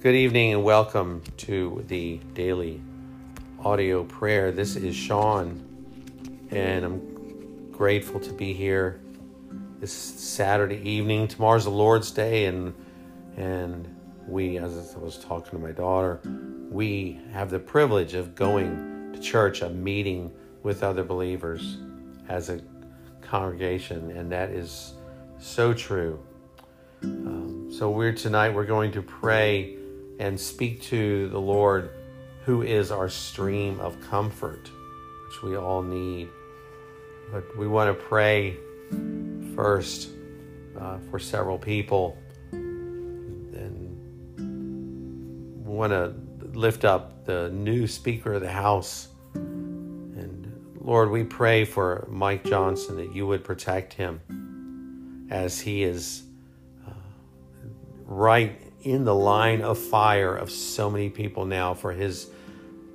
Good evening and welcome to the daily audio prayer. This is Shawn, and I'm grateful to be here this Saturday evening. Tomorrow's the Lord's Day, and and we, as I was talking to my daughter, we have the privilege of going to church, a meeting with other believers as a congregation, and that is so true. Um, so we're tonight we're going to pray and speak to the Lord, who is our stream of comfort, which we all need. But we want to pray first uh, for several people, and we want to lift up the new Speaker of the House. And Lord, we pray for Mike Johnson that you would protect him as he is uh, right in the line of fire of so many people now for his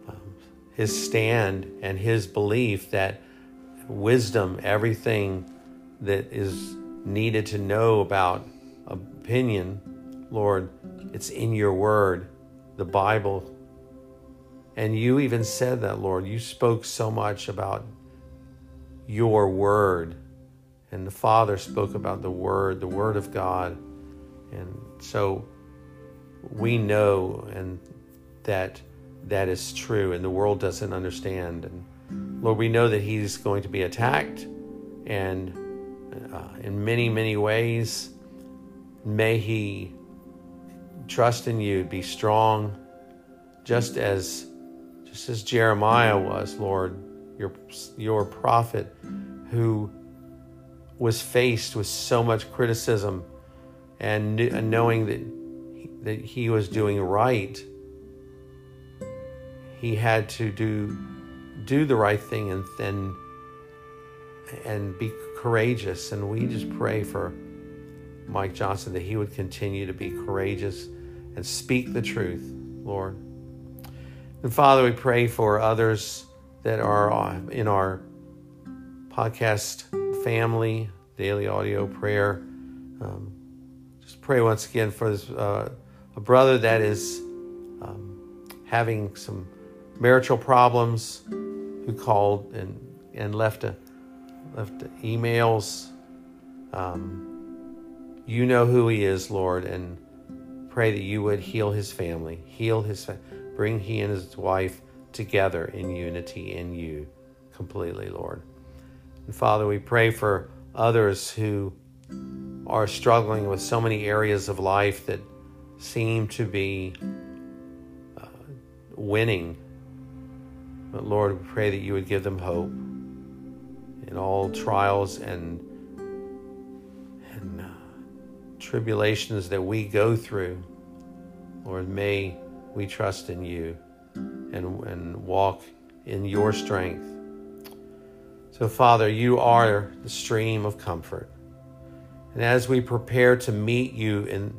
um, his stand and his belief that wisdom, everything that is needed to know about opinion, Lord, it's in your word, the Bible. And you even said that, Lord. You spoke so much about your word. And the Father spoke about the word, the word of God. And so we know and that that is true and the world doesn't understand. And lord we know that he's going to be attacked and uh, in many many ways. May he trust in you be strong just as just as jeremiah was lord your your prophet who was faced with so much criticism and, and knowing that that he was doing right, he had to do do the right thing and then and be courageous. And we just pray for Mike Johnson that he would continue to be courageous and speak the truth, Lord. And Father, we pray for others that are in our podcast family, daily audio prayer. Um, just pray once again for this. Uh, a brother that is um, having some marital problems who called and, and left a left emails. Um, you know who he is, Lord, and pray that you would heal his family, heal his, bring he and his wife together in unity in you completely, Lord. And Father, we pray for others who are struggling with so many areas of life that seem to be uh, winning. But Lord, we pray that you would give them hope in all trials and, and uh, tribulations that we go through. Lord, may we trust in you and, and walk in your strength. So, Father, you are the stream of comfort. And as we prepare to meet you in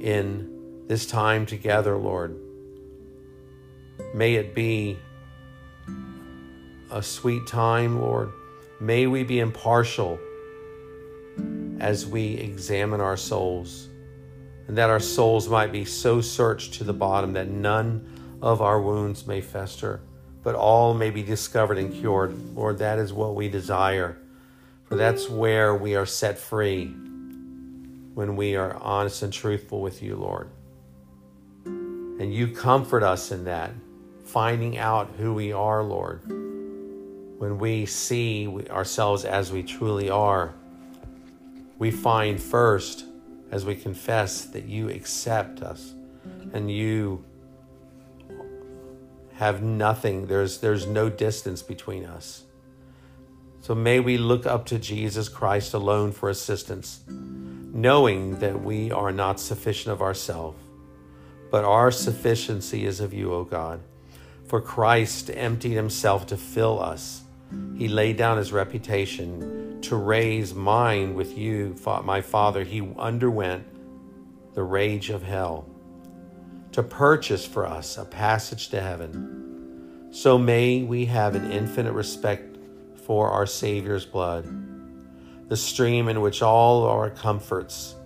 in this time together, Lord. May it be a sweet time, Lord. May we be impartial as we examine our souls, and that our souls might be so searched to the bottom that none of our wounds may fester, but all may be discovered and cured. Lord, that is what we desire, for that's where we are set free when we are honest and truthful with you, Lord. And you comfort us in that, finding out who we are, Lord. When we see ourselves as we truly are, we find first, as we confess, that you accept us and you have nothing, there's, there's no distance between us. So may we look up to Jesus Christ alone for assistance knowing that we are not sufficient of ourselves, but our sufficiency is of you, O God. For Christ emptied himself to fill us. He laid down his reputation to raise mine with you, my Father. He underwent the rage of hell to purchase for us a passage to heaven. So may we have an infinite respect for our Savior's blood the stream in which all our comforts,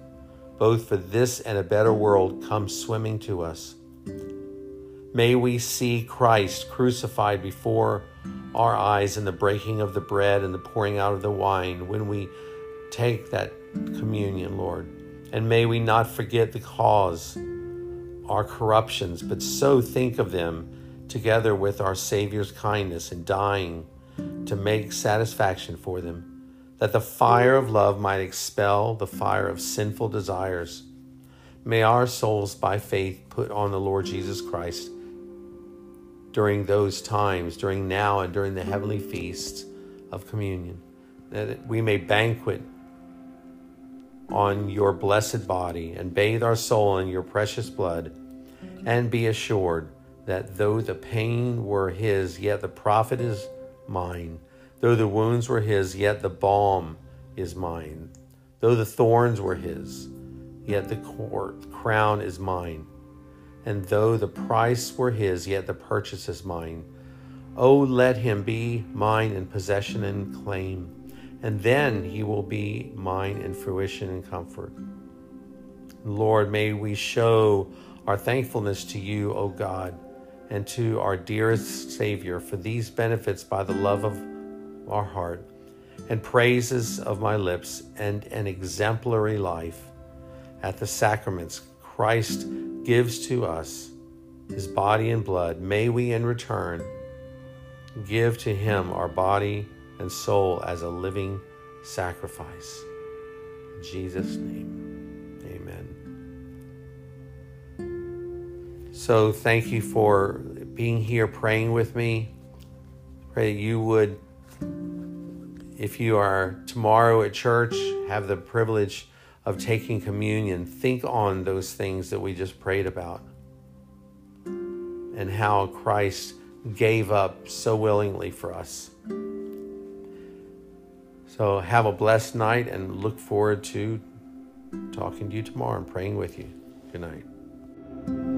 both for this and a better world, come swimming to us. May we see Christ crucified before our eyes in the breaking of the bread and the pouring out of the wine when we take that communion, Lord. And may we not forget the cause, our corruptions, but so think of them together with our Savior's kindness in dying to make satisfaction for them, that the fire of love might expel the fire of sinful desires. May our souls by faith put on the Lord Jesus Christ during those times, during now and during the heavenly feasts of communion, that we may banquet on your blessed body and bathe our soul in your precious blood, and be assured that though the pain were his, yet the profit is mine. Though the wounds were his, yet the balm is mine. Though the thorns were his, yet the crown is mine. And though the price were his, yet the purchase is mine. Oh, let him be mine in possession and claim and then he will be mine in fruition and comfort. Lord, may we show our thankfulness to you, O God, and to our dearest Savior for these benefits by the love of our heart and praises of my lips and an exemplary life at the sacraments Christ gives to us, his body and blood. May we in return give to him our body and soul as a living sacrifice. In Jesus' name, amen. So thank you for being here praying with me. Pray you would, if you are tomorrow at church, have the privilege of taking communion, think on those things that we just prayed about and how Christ gave up so willingly for us. So have a blessed night and look forward to talking to you tomorrow and praying with you. Good night.